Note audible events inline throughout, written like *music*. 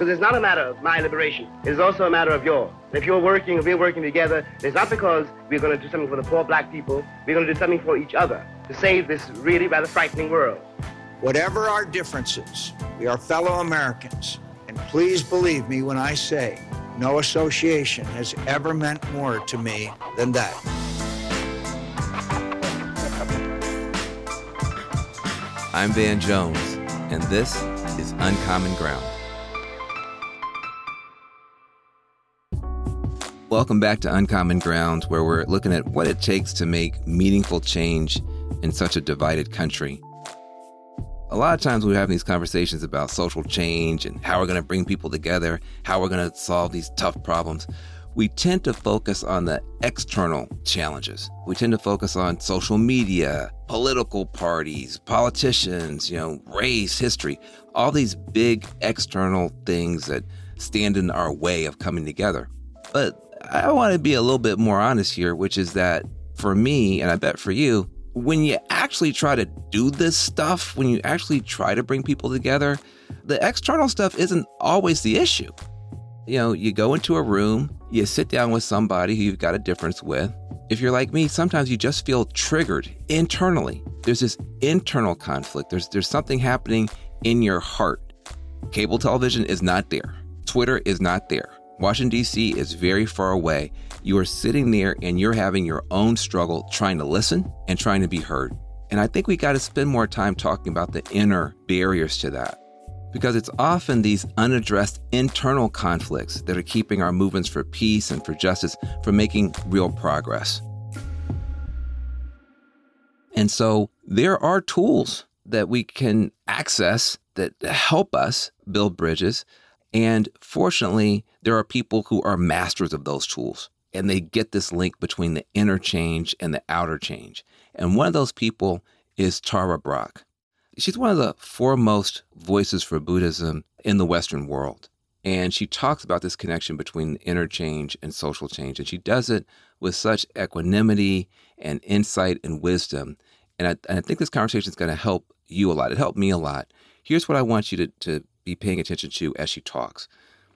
Because it's not a matter of my liberation. It's also a matter of yours. If you're working, if we're working together, it's not because we're going to do something for the poor black people. We're going to do something for each other to save this really rather frightening world. Whatever our differences, we are fellow Americans. And please believe me when I say no association has ever meant more to me than that. I'm Van Jones, and this is Uncommon Ground. Welcome back to Uncommon Ground, where we're looking at what it takes to make meaningful change in such a divided country. A lot of times we're having these conversations about social change and how we're going to bring people together, how we're going to solve these tough problems. We tend to focus on the external challenges. We tend to focus on social media, political parties, politicians, you know, race, history, all these big external things that stand in our way of coming together. But I want to be a little bit more honest here, which is that for me, and I bet for you, when you actually try to do this stuff, when you actually try to bring people together, the external stuff isn't always the issue. You know, you go into a room, you sit down with somebody who you've got a difference with. If you're like me, sometimes you just feel triggered internally. There's this internal conflict. There's there's something happening in your heart. Cable television is not there. Twitter is not there. Washington, D.C. is very far away. You are sitting there and you're having your own struggle trying to listen and trying to be heard. And I think we got to spend more time talking about the inner barriers to that. Because it's often these unaddressed internal conflicts that are keeping our movements for peace and for justice from making real progress. And so there are tools that we can access that help us build bridges and fortunately, there are people who are masters of those tools and they get this link between the inner change and the outer change. And one of those people is Tara Brach. She's one of the foremost voices for Buddhism in the Western world. And she talks about this connection between inner change and social change. And she does it with such equanimity and insight and wisdom. And I, and I think this conversation is going to help you a lot. It helped me a lot. Here's what I want you to, to be paying attention to as she talks.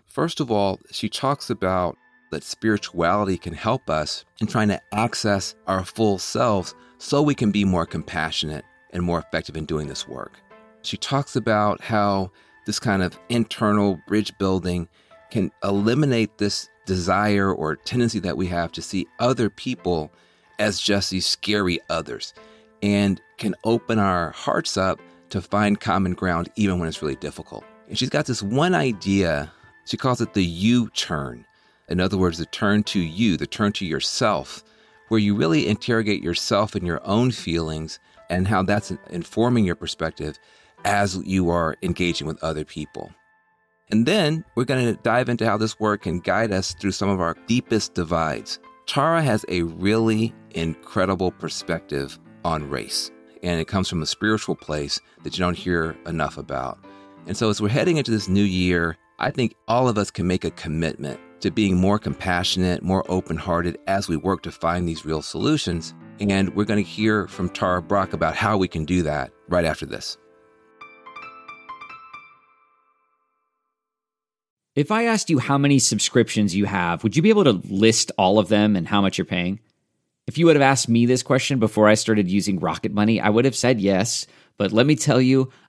First of all, she talks about that spirituality can help us in trying to access our full selves so we can be more compassionate and more effective in doing this work. She talks about how this kind of internal bridge building can eliminate this desire or tendency that we have to see other people as just these scary others and can open our hearts up to find common ground even when it's really difficult. And she's got this one idea. She calls it the U turn. In other words, the turn to you, the turn to yourself, where you really interrogate yourself and your own feelings and how that's informing your perspective as you are engaging with other people. And then we're going to dive into how this work can guide us through some of our deepest divides. Tara has a really incredible perspective on race, and it comes from a spiritual place that you don't hear enough about. And so, as we're heading into this new year, I think all of us can make a commitment to being more compassionate, more open hearted as we work to find these real solutions. And we're going to hear from Tara Brach about how we can do that right after this. If I asked you how many subscriptions you have, would you be able to list all of them and how much you're paying? If you would have asked me this question before I started using Rocket Money, I would have said yes. But let me tell you,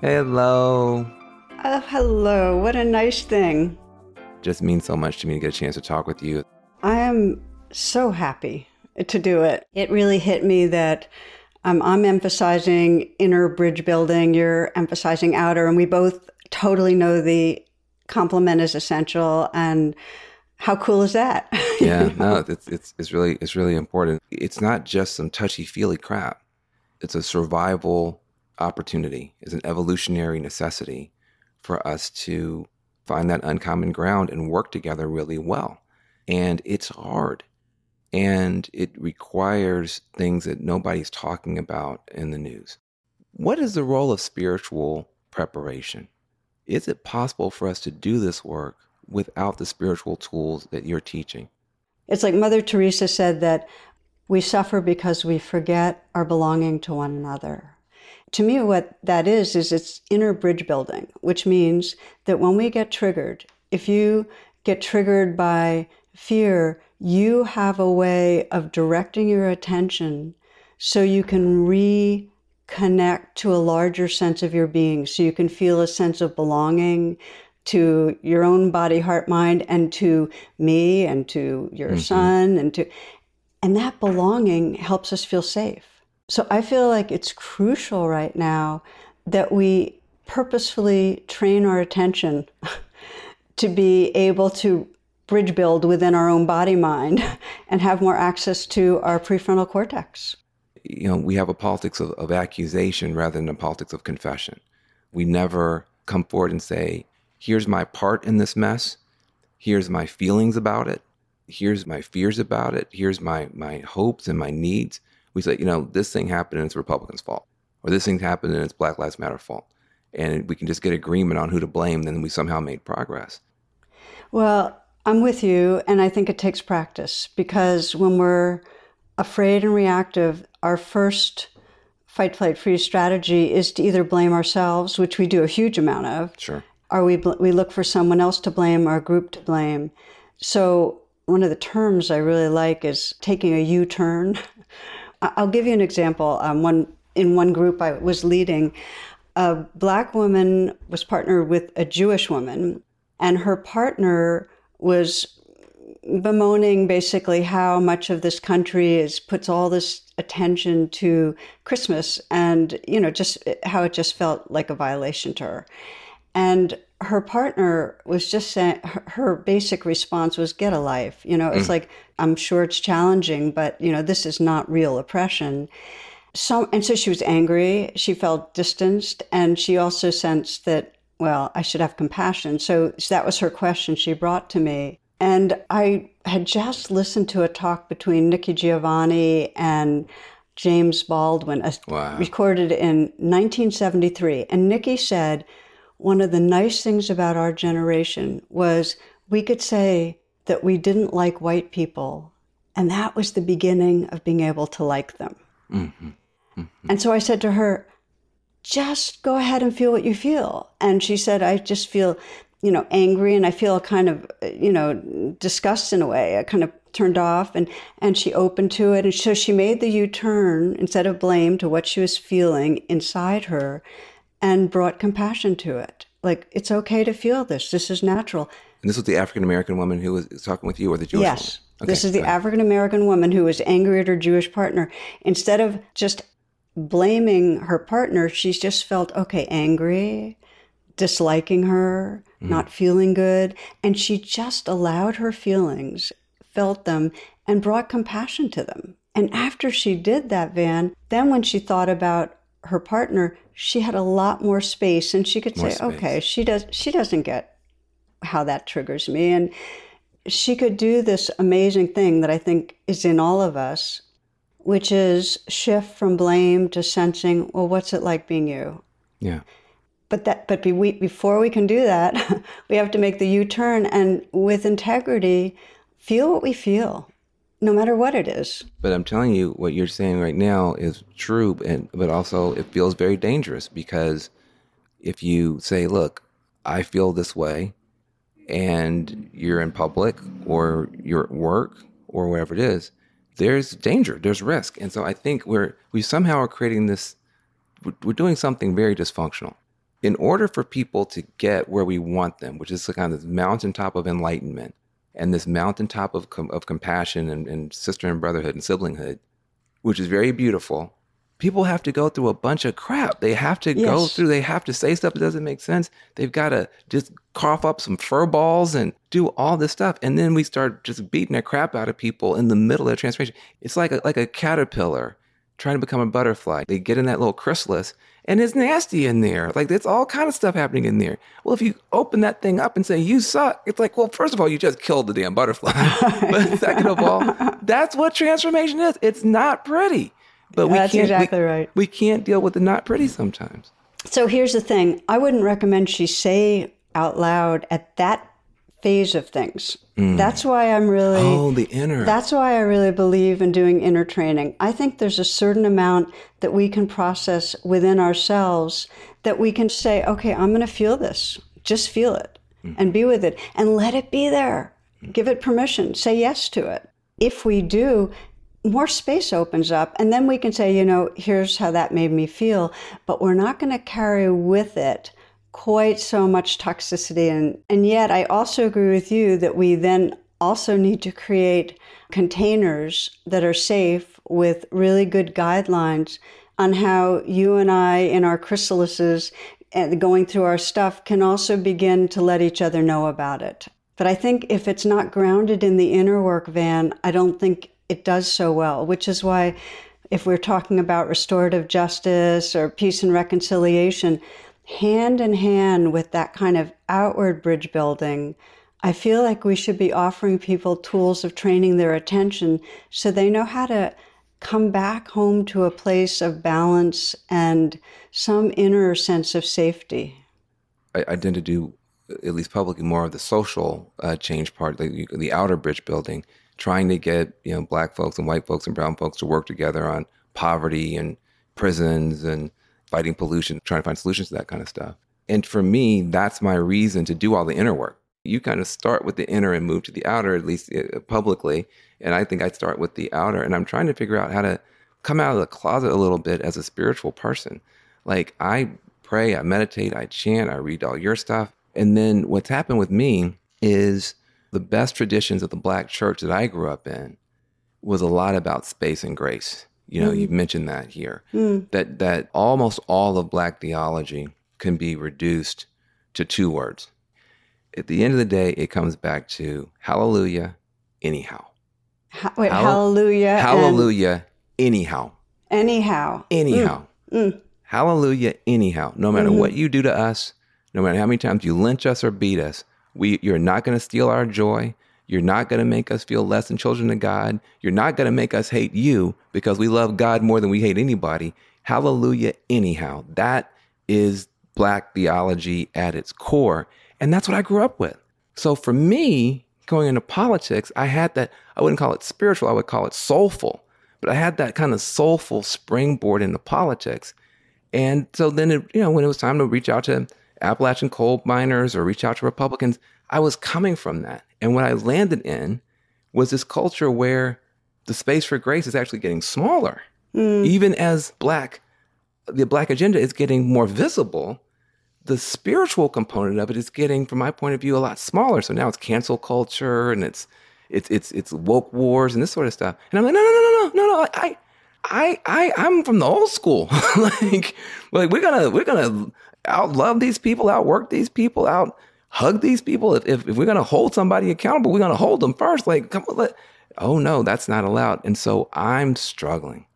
Hello. Oh, hello. What a nice thing. Just means so much to me to get a chance to talk with you. I am so happy to do it. It really hit me that um, I'm emphasizing inner bridge building, you're emphasizing outer, and we both totally know the complement is essential. And how cool is that? *laughs* yeah, no, it's, it's, it's really, it's really important. It's not just some touchy feely crap. It's a survival opportunity is an evolutionary necessity for us to find that uncommon ground and work together really well. And it's hard. And it requires things that nobody's talking about in the news. What is the role of spiritual preparation? Is it possible for us to do this work without the spiritual tools that you're teaching? It's like Mother Teresa said that we suffer because we forget our belonging to one another to me, what that is, is it's inner bridge building, which means that when we get triggered, if you get triggered by fear, you have a way of directing your attention so you can reconnect to a larger sense of your being, so you can feel a sense of belonging to your own body, heart, mind, and to me and to your mm-hmm. son and to, and that belonging helps us feel safe. So I feel like it's crucial right now that we purposefully train our attention *laughs* to be able to bridge build within our own body mind *laughs* and have more access to our prefrontal cortex. You know, we have a politics of, of accusation rather than a politics of confession. We never come forward and say, here's my part in this mess, here's my feelings about it, here's my fears about it, here's my, my hopes and my needs we say, you know, this thing happened and it's Republicans' fault, or this thing happened and it's Black Lives Matter fault, and we can just get agreement on who to blame, then we somehow made progress. Well, I'm with you, and I think it takes practice because when we're afraid and reactive, our first fight, flight, freeze strategy is to either blame ourselves, which we do a huge amount of, sure, or we we look for someone else to blame or a group to blame. So one of the terms I really like is taking a U-turn. *laughs* I'll give you an example. Um, one in one group I was leading, a black woman was partnered with a Jewish woman, and her partner was bemoaning basically how much of this country is puts all this attention to Christmas, and you know just how it just felt like a violation to her, and her partner was just saying her, basic response was get a life. You know it's mm. like i'm sure it's challenging but you know this is not real oppression. So and so she was angry she felt distanced and she also sensed that well i should have compassion. So that was her question she brought to me. And i had just listened to a talk between nikki giovanni and james baldwin wow. recorded in 1973 and nikki said one of the nice things about our generation was we could say that we didn't like white people, and that was the beginning of being able to like them. Mm-hmm. Mm-hmm. And so I said to her, just go ahead and feel what you feel. And she said, I just feel, you know, angry and I feel kind of, you know, disgust in a way. I kind of turned off and, and she opened to it. And so she made the U turn instead of blame to what she was feeling inside her and brought compassion to it. Like, it's okay to feel this. This is natural. And this was the African American woman who was talking with you, or the Jewish yes. Okay, this is the African American woman who was angry at her Jewish partner. Instead of just blaming her partner, she's just felt, okay, angry, disliking her, mm-hmm. not feeling good. And she just allowed her feelings, felt them, and brought compassion to them. And after she did that, Van, then when she thought about her partner, she had a lot more space and she could More say, space. okay, she does she doesn't get how that triggers me. And she could do this amazing thing that I think is in all of us, which is shift from blame to sensing, well, what's it like being you? Yeah. But that, but be, we, before we can do that, *laughs* we have to make the U-turn and with integrity, feel what we feel, no matter what it is. But I'm telling you, what you're saying right now is true, and but also it feels very dangerous because if you say, "Look, I feel this way," and you're in public or you're at work or wherever it is, there's danger, there's risk, and so I think we're we somehow are creating this. We're, doing something very dysfunctional. In order for people to get where we want them, which is kind of this mountaintop of enlightenment and this mountaintop of com- of compassion and, and sister and brotherhood and siblinghood, which is very beautiful. People have to go through a bunch of crap. They have to go through. They have to say stuff that doesn't make sense. They've got to just cough up some fur balls and do all this stuff, and then we start just beating the crap out of people in the middle of their transformation. It's like a, like a caterpillar trying to become a butterfly. They get in that little chrysalis, and it's nasty in there. Like it's all kind of stuff happening in there. Well, if you open that thing up and say you suck, it's like, well, first of all, you just killed the damn butterfly. *laughs* but second of all, that's what transformation is. It's not pretty. But we That's can't, we- exactly right. We can't deal with the not pretty sometimes. So here's the thing I wouldn't recommend she say out loud at that phase of things. Mm. That's why I'm really. Oh, the inner. That's why I really believe in doing inner training. I think there's a certain amount that we can process within ourselves that we can say, okay, I'm going to feel this. Just feel it mm. and be with it and let it be there. Mm. Give it permission. Say yes to it. If we do, more space opens up. And then we can say, you know, here's how that made me feel. But we're not going to carry with it quite so much toxicity. And, and yet, I also agree with you that we then also need to create containers that are safe with really good guidelines on how you and I, in our chrysalises, and going through our stuff, can also begin to let each other know about it. But I think if it's not grounded in the inner work, Van, I don't think it does so well, which is why if we're talking about restorative justice or peace and reconciliation, hand in hand with that kind of outward bridge building, I feel like we should be offering people tools of training their attention so they know how to come back home to a place of balance and some inner sense of safety. I, I tend to do, at least publicly, more of the social uh, change part, the, the outer bridge building, trying to get you know black folks and white folks and brown folks to work together on poverty and prisons and fighting pollution, trying to find solutions to that kind of stuff. And for me, that's my reason to do all the inner work. You kind of start with the inner and move to the outer, at least uh, publicly. And I think I start with the outer. And I'm trying to figure out how to come out of the closet a little bit as a spiritual person. Like I pray, I meditate, I chant, I read all your stuff. And then what's happened with me is the best traditions of the black church that I grew up in was a lot about space and grace. You know, Mm. you've mentioned that here. Mm. That that almost all of black theology can be reduced to two words. At the end of the day, it comes back to hallelujah, anyhow. Ha- wait, Hall- hallelujah. Hallelujah, anyhow. Anyhow. Anyhow. Mm, mm. Hallelujah, anyhow. No matter Mhm. what you do to us, no matter how many times you lynch us or beat us, we you're not going to steal our joy. You're not going to make us feel less than children of God. You're not going to make us hate you because we love God more than we hate anybody. Hallelujah, anyhow. That is black theology at its core. And that's what I grew up with. So for me, going into politics, I had that, I wouldn't call it spiritual, I would call it soulful. But I had that kind of soulful springboard into politics. And so then, it, you know, when it was time to reach out to Appalachian coal miners or reach out to Republicans, I was coming from that. And what I landed in was this culture where the space for grace is actually getting smaller. Mm. Even as black, the black agenda is getting more visible, the spiritual component of it is getting, from my point of view, a lot smaller. So now it's cancel culture and it's it's it's it's woke wars and this sort of stuff. And I'm like, no, no, no, no, no, no, no. I I I I'm from the old school. *laughs* like like we're gonna we're gonna out love these people, outwork these people, out hug these people. If, if if we're gonna hold somebody accountable, we're gonna hold them first. Like come on, let, oh no, that's not allowed. And so I'm struggling,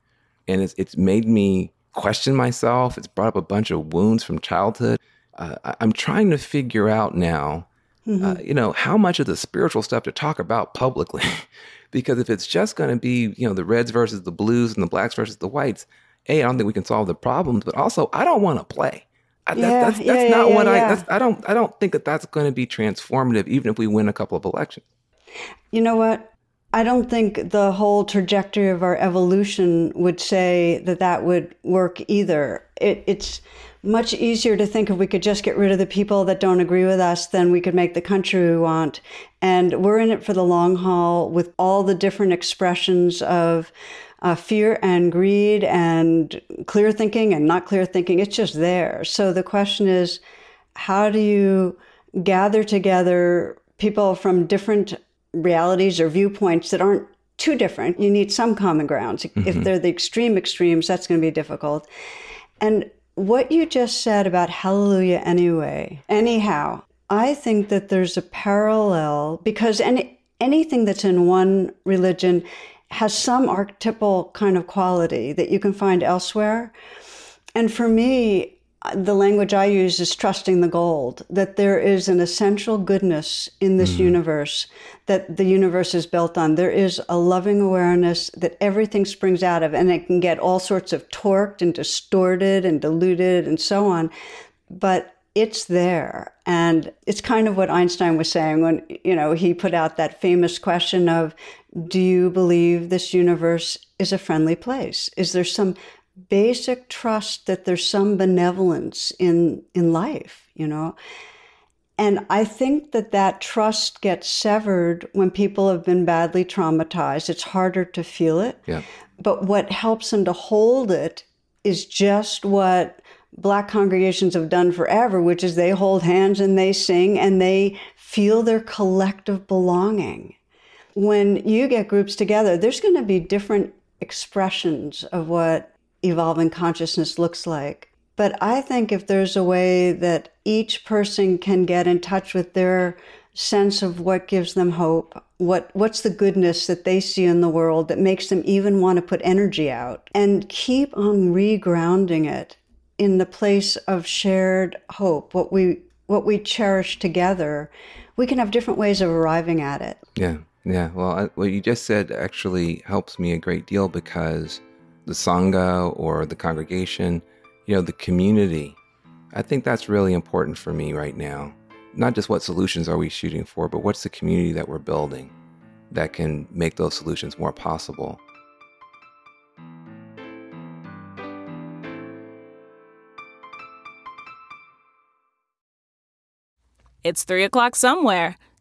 and it's it's made me question myself. It's brought up a bunch of wounds from childhood. Uh, I'm trying to figure out now, mm-hmm. uh, you know, how much of the spiritual stuff to talk about publicly. *laughs* because if it's just going to be, you know, the reds versus the blues and the blacks versus the whites, A, I don't think we can solve the problems, but also I don't want to play. I, yeah, that's, that's, that's yeah, not yeah, what I, I don't, I don't think that that's going to be transformative, even if we win a couple of elections. You know what? I don't think the whole trajectory of our evolution would say that that would work either. It, it's much easier to think if we could just get rid of the people that don't agree with us, then we could make the country we want. And we're in it for the long haul with all the different expressions of uh, fear and greed and clear thinking and not clear thinking. It's just there. So the question is, how do you gather together people from different realities or viewpoints that aren't too different. You need some common grounds. Mm-hmm. If they're the extreme extremes, that's going to be difficult. And what you just said about hallelujah anyway, anyhow, I think that there's a parallel because any, anything that's in one religion has some archetypal kind of quality that you can find elsewhere. And for me, the language I use is trusting the gold, that there is an essential goodness in this mm. universe that the universe is built on. There is a loving awareness that everything springs out of, and it can get all sorts of torqued and distorted and diluted and so on. But it's there. And it's kind of what Einstein was saying when, you know, he put out that famous question of, do you believe this universe is a friendly place? Is there some basic trust that there's some benevolence in in life you know? And i think that that trust gets severed when people have been badly traumatized. It's harder to feel it. Yeah. but what helps them to hold it is just what black congregations have done forever which is they hold hands and they sing and they feel their collective belonging. When you get groups together there's going to be different expressions of what evolving consciousness looks like. But I think if there's a way that each person can get in touch with their sense of what gives them hope, what what's the goodness that they see in the world that makes them even want to put energy out and keep on regrounding it in the place of shared hope, what we what we cherish together, we can have different ways of arriving at it. Yeah. Yeah. Well, I, what you just said actually helps me a great deal because the Sangha or the congregation, you know, the community. I think that's really important for me right now. Not just what solutions are we shooting for, but what's the community that we're building that can make those solutions more possible. It's three o'clock somewhere.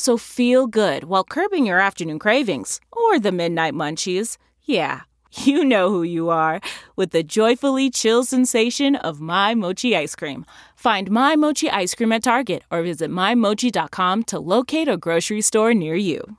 So feel good while curbing your afternoon cravings or the midnight munchies. Yeah *laughs* you know who you are with the joyfully chill sensation of My Mochi ice cream. Find My Mochi ice cream at Target or visit MyMochi.com to locate a grocery store near you.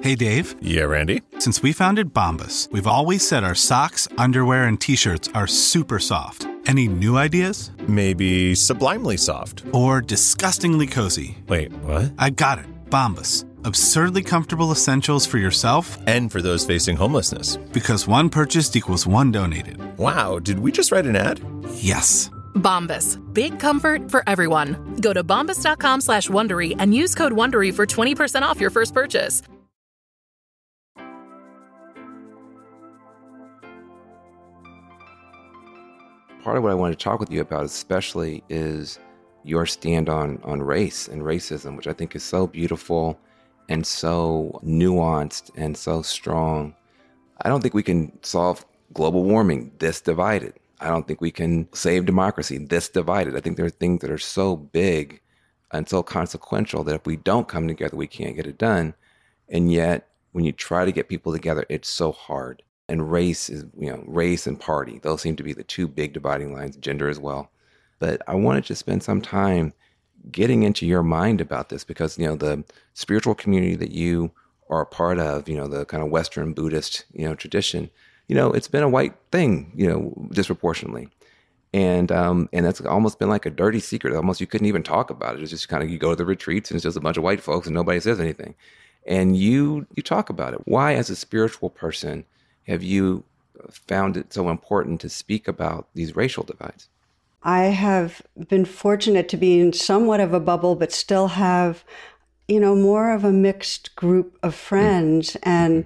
Hey, Dave. Yeah, Randy. Since we founded Bombas, we've always said our socks, underwear, and t shirts are super soft. Any new ideas? Maybe sublimely soft. Or disgustingly cozy. Wait, what? I got it. Bombas absurdly comfortable essentials for yourself and for those facing homelessness. Because one purchased equals one donated. Wow, did we just write an ad? Yes. Bombas. Big comfort for everyone. Go to bombas.com slash Wondery and use code Wondery for 20% off your first purchase. Part of what I want to talk with you about especially is your stand on on race and racism, which I think is so beautiful and so nuanced and so strong. I don't think we can solve global warming this divided. I don't think we can save democracy this divided. I think there are things that are so big and so consequential that if we don't come together, we can't get it done. And yet, when you try to get people together, it's so hard. And race is, you know, race and party. Those seem to be the two big dividing lines, gender as well. But I wanted to spend some time getting into your mind about this because, you know, the spiritual community that you are a part of, you know, the kind of Western Buddhist, you know, tradition, you know, it's been a white thing, you know, disproportionately. And um, and that's almost been like a dirty secret. Almost you couldn't even talk about it. It's just kind of you go to the retreats and it's just a bunch of white folks and nobody says anything. And you you talk about it. Why, as a spiritual person, have you found it so important to speak about these racial divides? I have been fortunate to be in somewhat of a bubble, but still have, you know, more of a mixed group of friends. Mm-hmm. And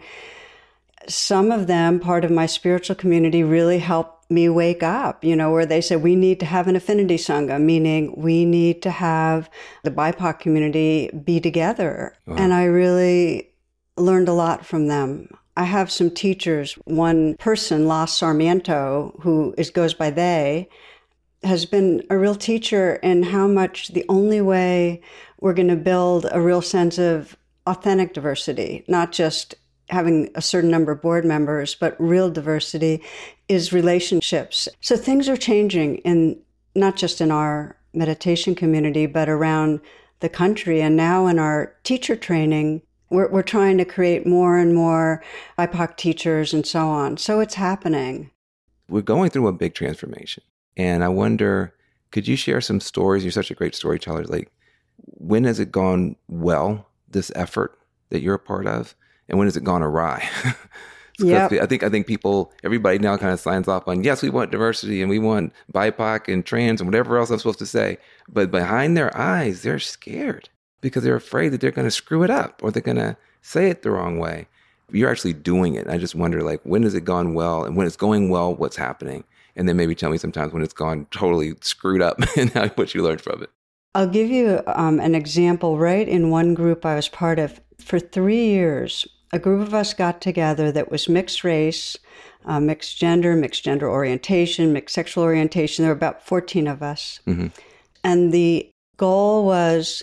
some of them, part of my spiritual community, really helped me wake up, you know, where they said we need to have an affinity sangha, meaning we need to have the BIPOC community be together. Wow. And I really learned a lot from them. I have some teachers. One person, Las Sarmiento, who is goes by they, has been a real teacher in how much the only way we're going to build a real sense of authentic diversity, not just having a certain number of board members, but real diversity is relationships. So things are changing in not just in our meditation community, but around the country. And now in our teacher training, we're, we're trying to create more and more BIPOC teachers and so on. So it's happening. We're going through a big transformation. And I wonder, could you share some stories? You're such a great storyteller. Like, when has it gone well, this effort that you're a part of? and when has it gone awry? *laughs* Yeah, I think I think people, everybody now kind of signs off on yes, we want diversity and we want BIPOC and trans and whatever else I'm supposed to say, but behind their eyes, they're scared because they're afraid that they're going to screw it up or they're going to say it the wrong way. You're actually doing it. I just wonder, like, when has it gone well, and when it's going well, what's happening, and then maybe tell me sometimes when it's gone totally screwed up *laughs* and how, what you learned from it. I'll give you um, an example. Right in one group I was part of for three years, a group of us got together that was mixed race, uh, mixed gender, mixed gender orientation, mixed sexual orientation. There were about 14 of us. Mm-hmm. And the goal was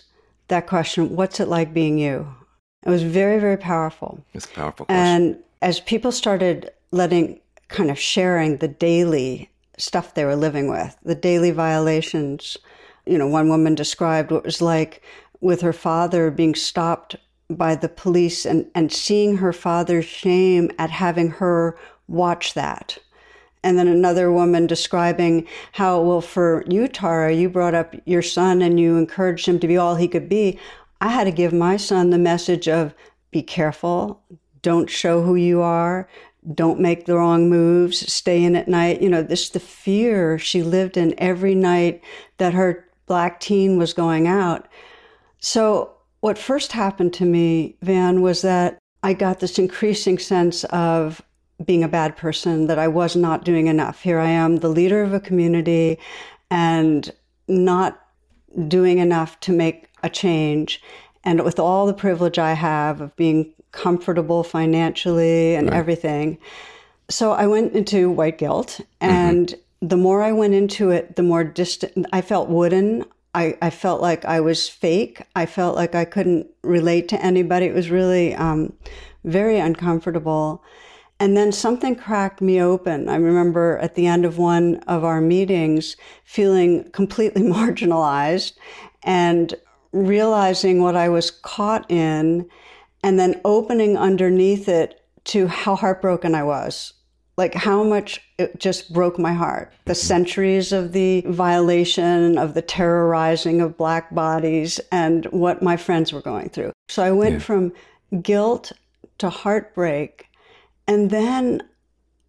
that question what's it like being you? It was very, very powerful. It's a powerful question. And as people started letting, kind of sharing the daily stuff they were living with, the daily violations, you know, one woman described what it was like with her father being stopped by the police and, and seeing her father's shame at having her watch that. And then another woman describing how, well, for you, Tara, you brought up your son and you encouraged him to be all he could be. I had to give my son the message of be careful, don't show who you are, don't make the wrong moves, stay in at night. You know, this the fear she lived in every night that her black teen was going out. So what first happened to me, Van, was that I got this increasing sense of being a bad person, that I was not doing enough. Here I am, the leader of a community, and not doing enough to make a change. And with all the privilege I have of being comfortable financially and right. everything. So I went into white guilt. Mm-hmm. And mm-hmm. the more I went into it, the more distant I felt wooden. I, I felt like I was fake. I felt like I couldn't relate to anybody. It was really um, very uncomfortable. And then something cracked me open. I remember at the end of one of our meetings feeling completely *laughs* marginalized and realizing what I was caught in, and then opening underneath it to how heartbroken I was like how much it just broke my heart. The centuries of the violation, of the terrorizing of black bodies, and what my friends were going through. So I went yeah. from guilt to heartbreak. And then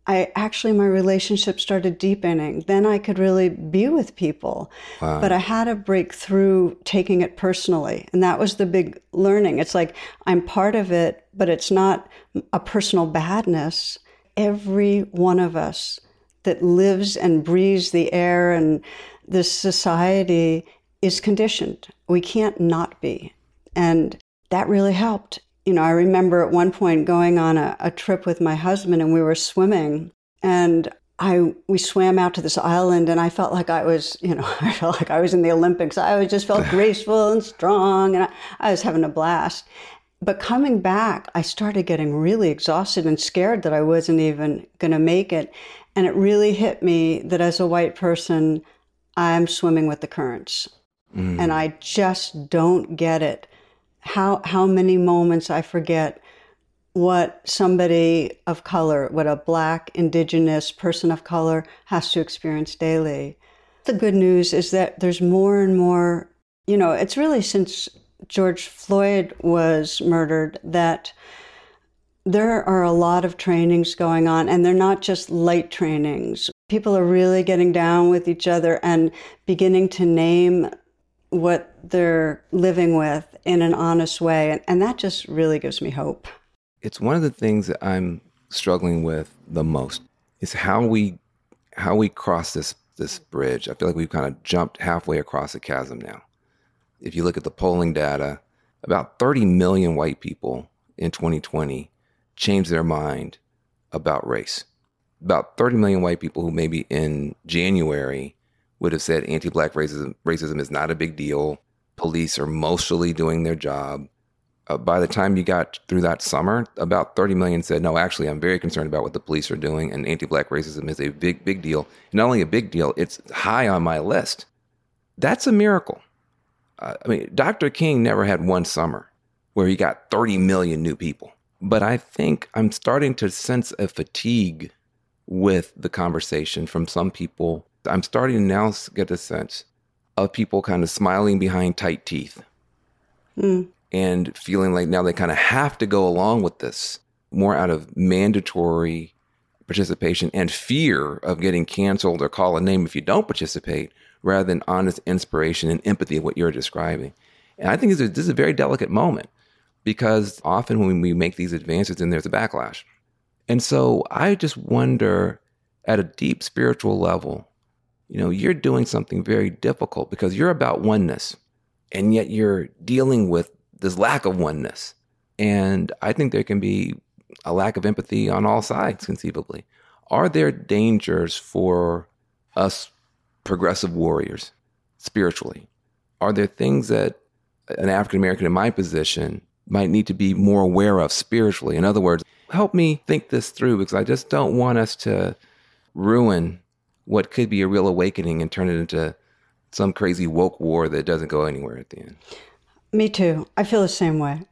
I actually, my relationship started deepening. Then I could really be with people. Wow. But I had to break through taking it personally. And that was the big learning. It's like I'm part of it, but it's not a personal badness every one of us that lives and breathes the air and this society is conditioned. We can't not be. And that really helped. You know, I remember at one point going on a, a trip with my husband and we were swimming and I we swam out to this island and I felt like I was, you know, *laughs* I felt like I was in the Olympics. I just felt *laughs* graceful and strong and I, I was having a blast. But coming back, I started getting really exhausted and scared that I wasn't even going to make it. And it really hit me that as a white person, I'm swimming with the currents. Mm. And I just don't get it. How, how many moments I forget what somebody of color, what a black, indigenous person of color has to experience daily. The good news is that there's more and more, you know, it's really since George Floyd was murdered that there are a lot of trainings going on, and they're not just light trainings. People are really getting down with each other and beginning to name what they're living with in an honest way. And, and that just really gives me hope. It's one of the things that I'm struggling with the most is how we how we cross this this bridge. I feel like we've kind of jumped halfway across the chasm now. If you look at the polling data, about 30 million white people in 2020 changed their mind about race. About 30 million white people who maybe in January would have said anti-black racism racism is not a big deal. Police are mostly doing their job. Uh, by the time you got through that summer, about 30 million said, "No, actually, I'm very concerned about what the police are doing, and anti-black racism is a big, big deal. Not only a big deal, it's high on my list." That's a miracle. Uh, I mean, Dr. King never had one summer where he got 30 million new people. But I think I'm starting to sense a fatigue with the conversation from some people. I'm starting to now get a sense of people kind of smiling behind tight teeth mm. and feeling like now they kind of have to go along with this more out of mandatory participation and fear of getting canceled or call a name if you don't participate rather than honest inspiration and empathy of what you're describing. And I think this is, this is a very delicate moment because often when we make these advances, then there's a backlash. And so I just wonder at a deep spiritual level, you know, you're doing something very difficult because you're about oneness and yet you're dealing with this lack of oneness. And I think there can be a lack of empathy on all sides, conceivably. Are there dangers for us progressive warriors spiritually? Are there things that an African American in my position might need to be more aware of spiritually? In other words, help me think this through because I just don't want us to ruin what could be a real awakening and turn it into some crazy woke war that doesn't go anywhere at the end. Me too. I feel the same way.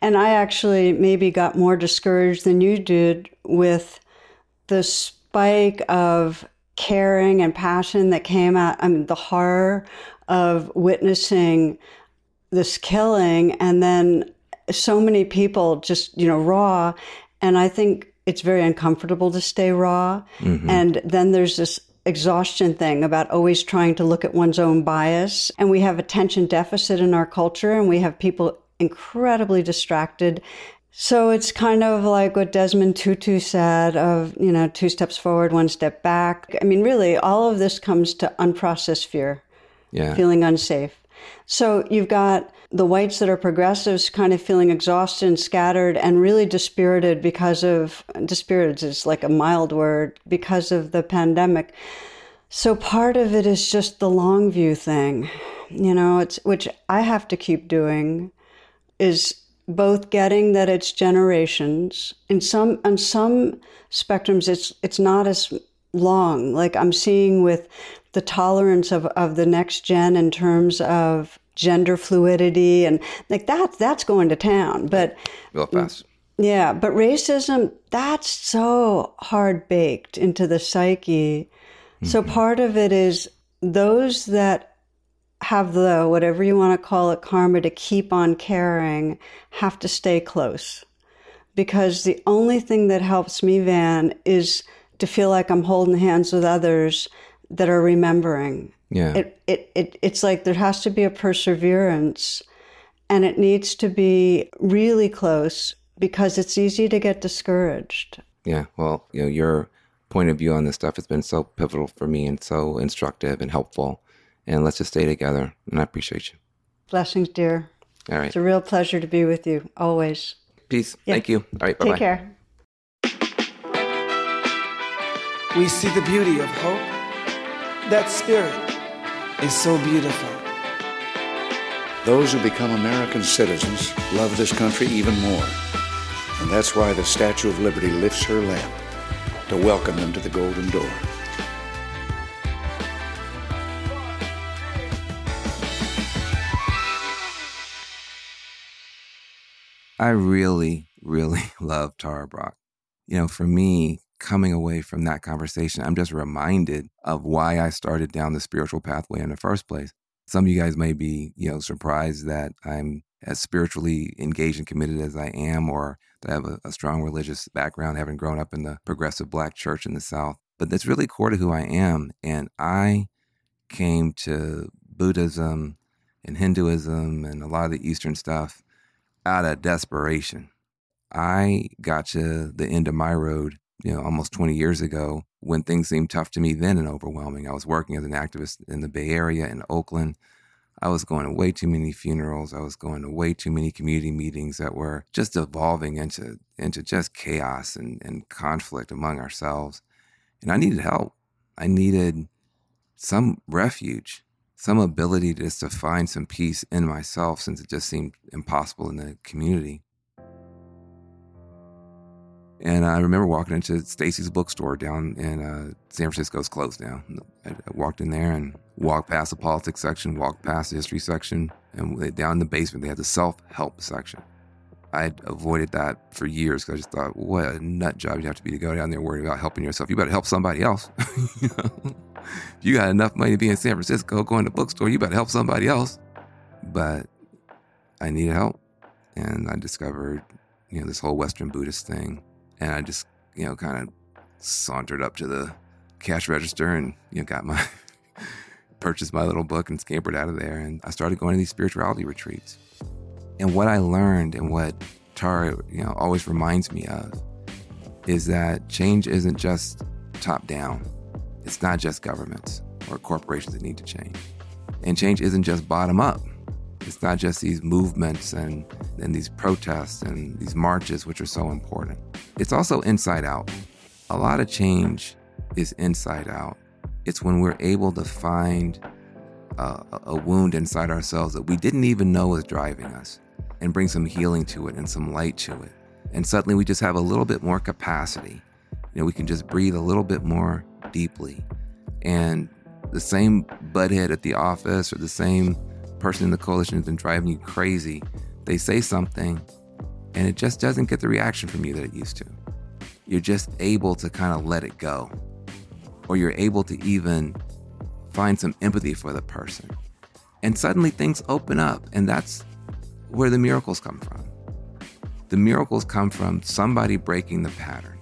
And I actually maybe got more discouraged than you did with the spike of caring and passion that came out. I mean, the horror of witnessing this killing and then so many people just, you know, raw. And I think it's very uncomfortable to stay raw. Mm-hmm. And then there's this exhaustion thing about always trying to look at one's own bias. And we have attention deficit in our culture, and we have people incredibly distracted so it's kind of like what Desmond Tutu said of, you know, two steps forward, one step back. I mean, really, all of this comes to unprocessed fear, yeah. feeling unsafe. So you've got the whites that are progressives kind of feeling exhausted and scattered and really dispirited because of, dispirited is like a mild word, because of the pandemic. So part of it is just the long view thing, you know, it's, which I have to keep doing is both getting that it's generations in some on some spectrums it's it's not as long like i'm seeing with the tolerance of, of the next gen in terms of gender fluidity and like that that's going to town but real fast. Yeah but racism that's so hard baked into the psyche. Mm-hmm. so part of it is those that have the whatever you want to call it karma to keep on caring have to stay close. Because the only thing that helps me van is to feel like i'm holding hands with others that are remembering yeah it, it, it it's like there has to be a perseverance and it needs to be really close because it's easy to get discouraged yeah well you know your point of view on this stuff has been so pivotal for me and so instructive and helpful and let's just stay together. And I appreciate you. Blessings, dear. All right. It's a real pleasure to be with you always. Peace. Yeah. Thank you. All right. Bye Take care. We see the beauty of hope. That spirit is so beautiful. Those who become American citizens love this country even more. And that's why the Statue of Liberty lifts her lamp to welcome them to the Golden Door. I really, really *laughs* love Tara Brach. You know, for me, coming away from that conversation, I'm just reminded of why I started down the spiritual pathway in the first place. Some of you guys may be, you know, surprised that I'm as spiritually engaged and committed as I am, or that I have a, a strong religious background, having grown up in the progressive black church in the South. But that's really core to who I am. And I came to Buddhism and Hinduism and a lot of the Eastern stuff out of desperation. I got to the end of my road, you know, almost 20 years ago when things seemed tough to me then and overwhelming. I was working as an activist in the Bay Area in Oakland. I was going to way too many funerals. I was going to way too many community meetings that were just evolving into into just chaos and, and conflict among ourselves. And I needed help. I needed some refuge, some ability just to find some peace in myself since it just seemed impossible in the community. And I remember walking into Stacey's bookstore down in uh, San Francisco's closed now. I, I walked in there and walked past the politics section, walked past the history section, and down in the basement they had the self-help section. I'd avoided that for years because I just thought, what a nut job you have to be to go down there worried about helping yourself. You better help somebody else. *laughs* you know? You got enough money to be in San Francisco going to bookstore, you better help somebody else. But I needed help. And I discovered, you know, this whole Western Buddhist thing and I just, you know, kind of sauntered up to the cash register and, you know, got my, *laughs* purchased my little book and scampered out of there. And I started going to these spirituality retreats. And what I learned and what Tara, you know, always reminds me of is that change isn't just top down. It's not just governments or corporations that need to change. And change isn't just bottom up. It's not just these movements and, and these protests and these marches, which are so important. It's also inside out. A lot of change is inside out. It's when we're able to find a, a wound inside ourselves that we didn't even know was driving us and bring some healing to it and some light to it. And suddenly we just have a little bit more capacity. You know, we can just breathe a little bit more deeply. And the same butthead at the office or the same person in the coalition has been driving you crazy, they say something and it just doesn't get the reaction from you that it used to. You're just able to kind of let it go, or you're able to even find some empathy for the person. And suddenly things open up, and that's where the miracles come from. The miracles come from somebody breaking the pattern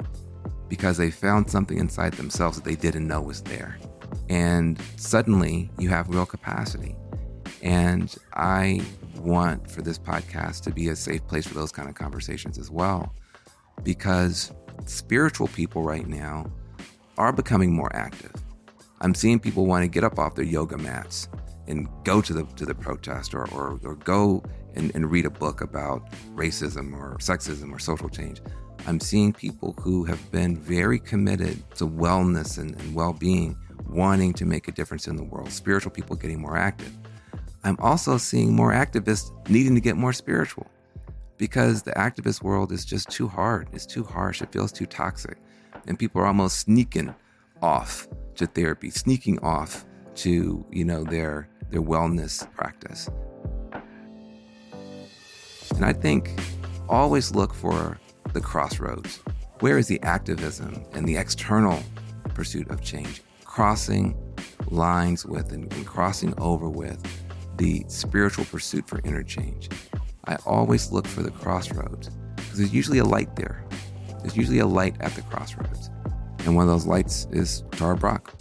because they found something inside themselves that they didn't know was there. And suddenly you have real capacity. And I want for this podcast to be a safe place for those kind of conversations as well. Because spiritual people right now are becoming more active. I'm seeing people want to get up off their yoga mats and go to the to the protest or or, or go and, and read a book about racism or sexism or social change. I'm seeing people who have been very committed to wellness and, and well being, wanting to make a difference in the world. Spiritual people getting more active. I'm also seeing more activists needing to get more spiritual because the activist world is just too hard. It's too harsh. It feels too toxic. And people are almost sneaking off to therapy, sneaking off to, you know, their their wellness practice. And I think always look for the crossroads. Where is the activism and the external pursuit of change crossing lines with and, and crossing over with the spiritual pursuit for interchange. I always look for the crossroads because there's usually a light there. There's usually a light at the crossroads. And one of those lights is Tara Brach.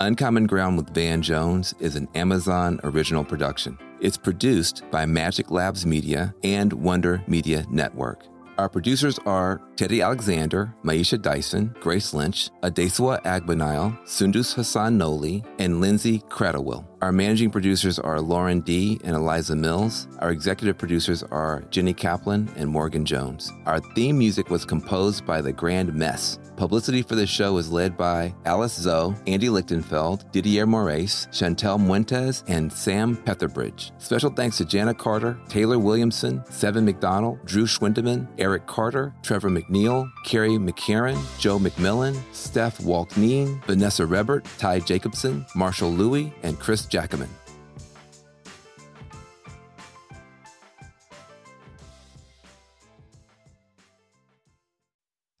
Uncommon Ground with Van Jones is an Amazon original production. It's produced by Magic Labs Media and Wonder Media Network. Our producers are Teddy Alexander, Maisha Dyson, Grace Lynch, Adeswa Agbanile, Sundus Hassan Noli, and Lindsay Cradlewill. Our managing producers are Lauren D. and Eliza Mills. Our executive producers are Jenny Kaplan and Morgan Jones. Our theme music was composed by The Grand Mess. Publicity for the show was led by Alice Zoe, Andy Lichtenfeld, Didier Moraes, Chantel Muentes, and Sam Petherbridge. Special thanks to Jana Carter, Taylor Williamson, Seven McDonald, Drew Schwindeman, Eric Carter, Trevor McNeil, Carrie McCarran, Joe McMillan, Steph Walkneen, Vanessa Rebert, Ty Jacobson, Marshall Louie, and Chris Jackaman.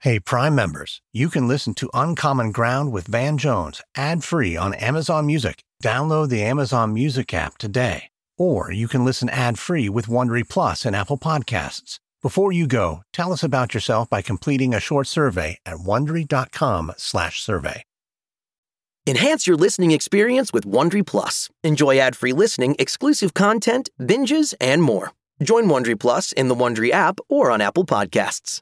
Hey, Prime members, you can listen to Uncommon Ground with Van Jones ad free on Amazon Music. Download the Amazon Music app today. Or you can listen ad free with Wondery Plus and Apple Podcasts. Before you go, tell us about yourself by completing a short survey at wondery.com/slash survey. Enhance your listening experience with Wondery Plus. Enjoy ad-free listening, exclusive content, binges, and more. Join Wondery Plus in the Wondery app or on Apple Podcasts.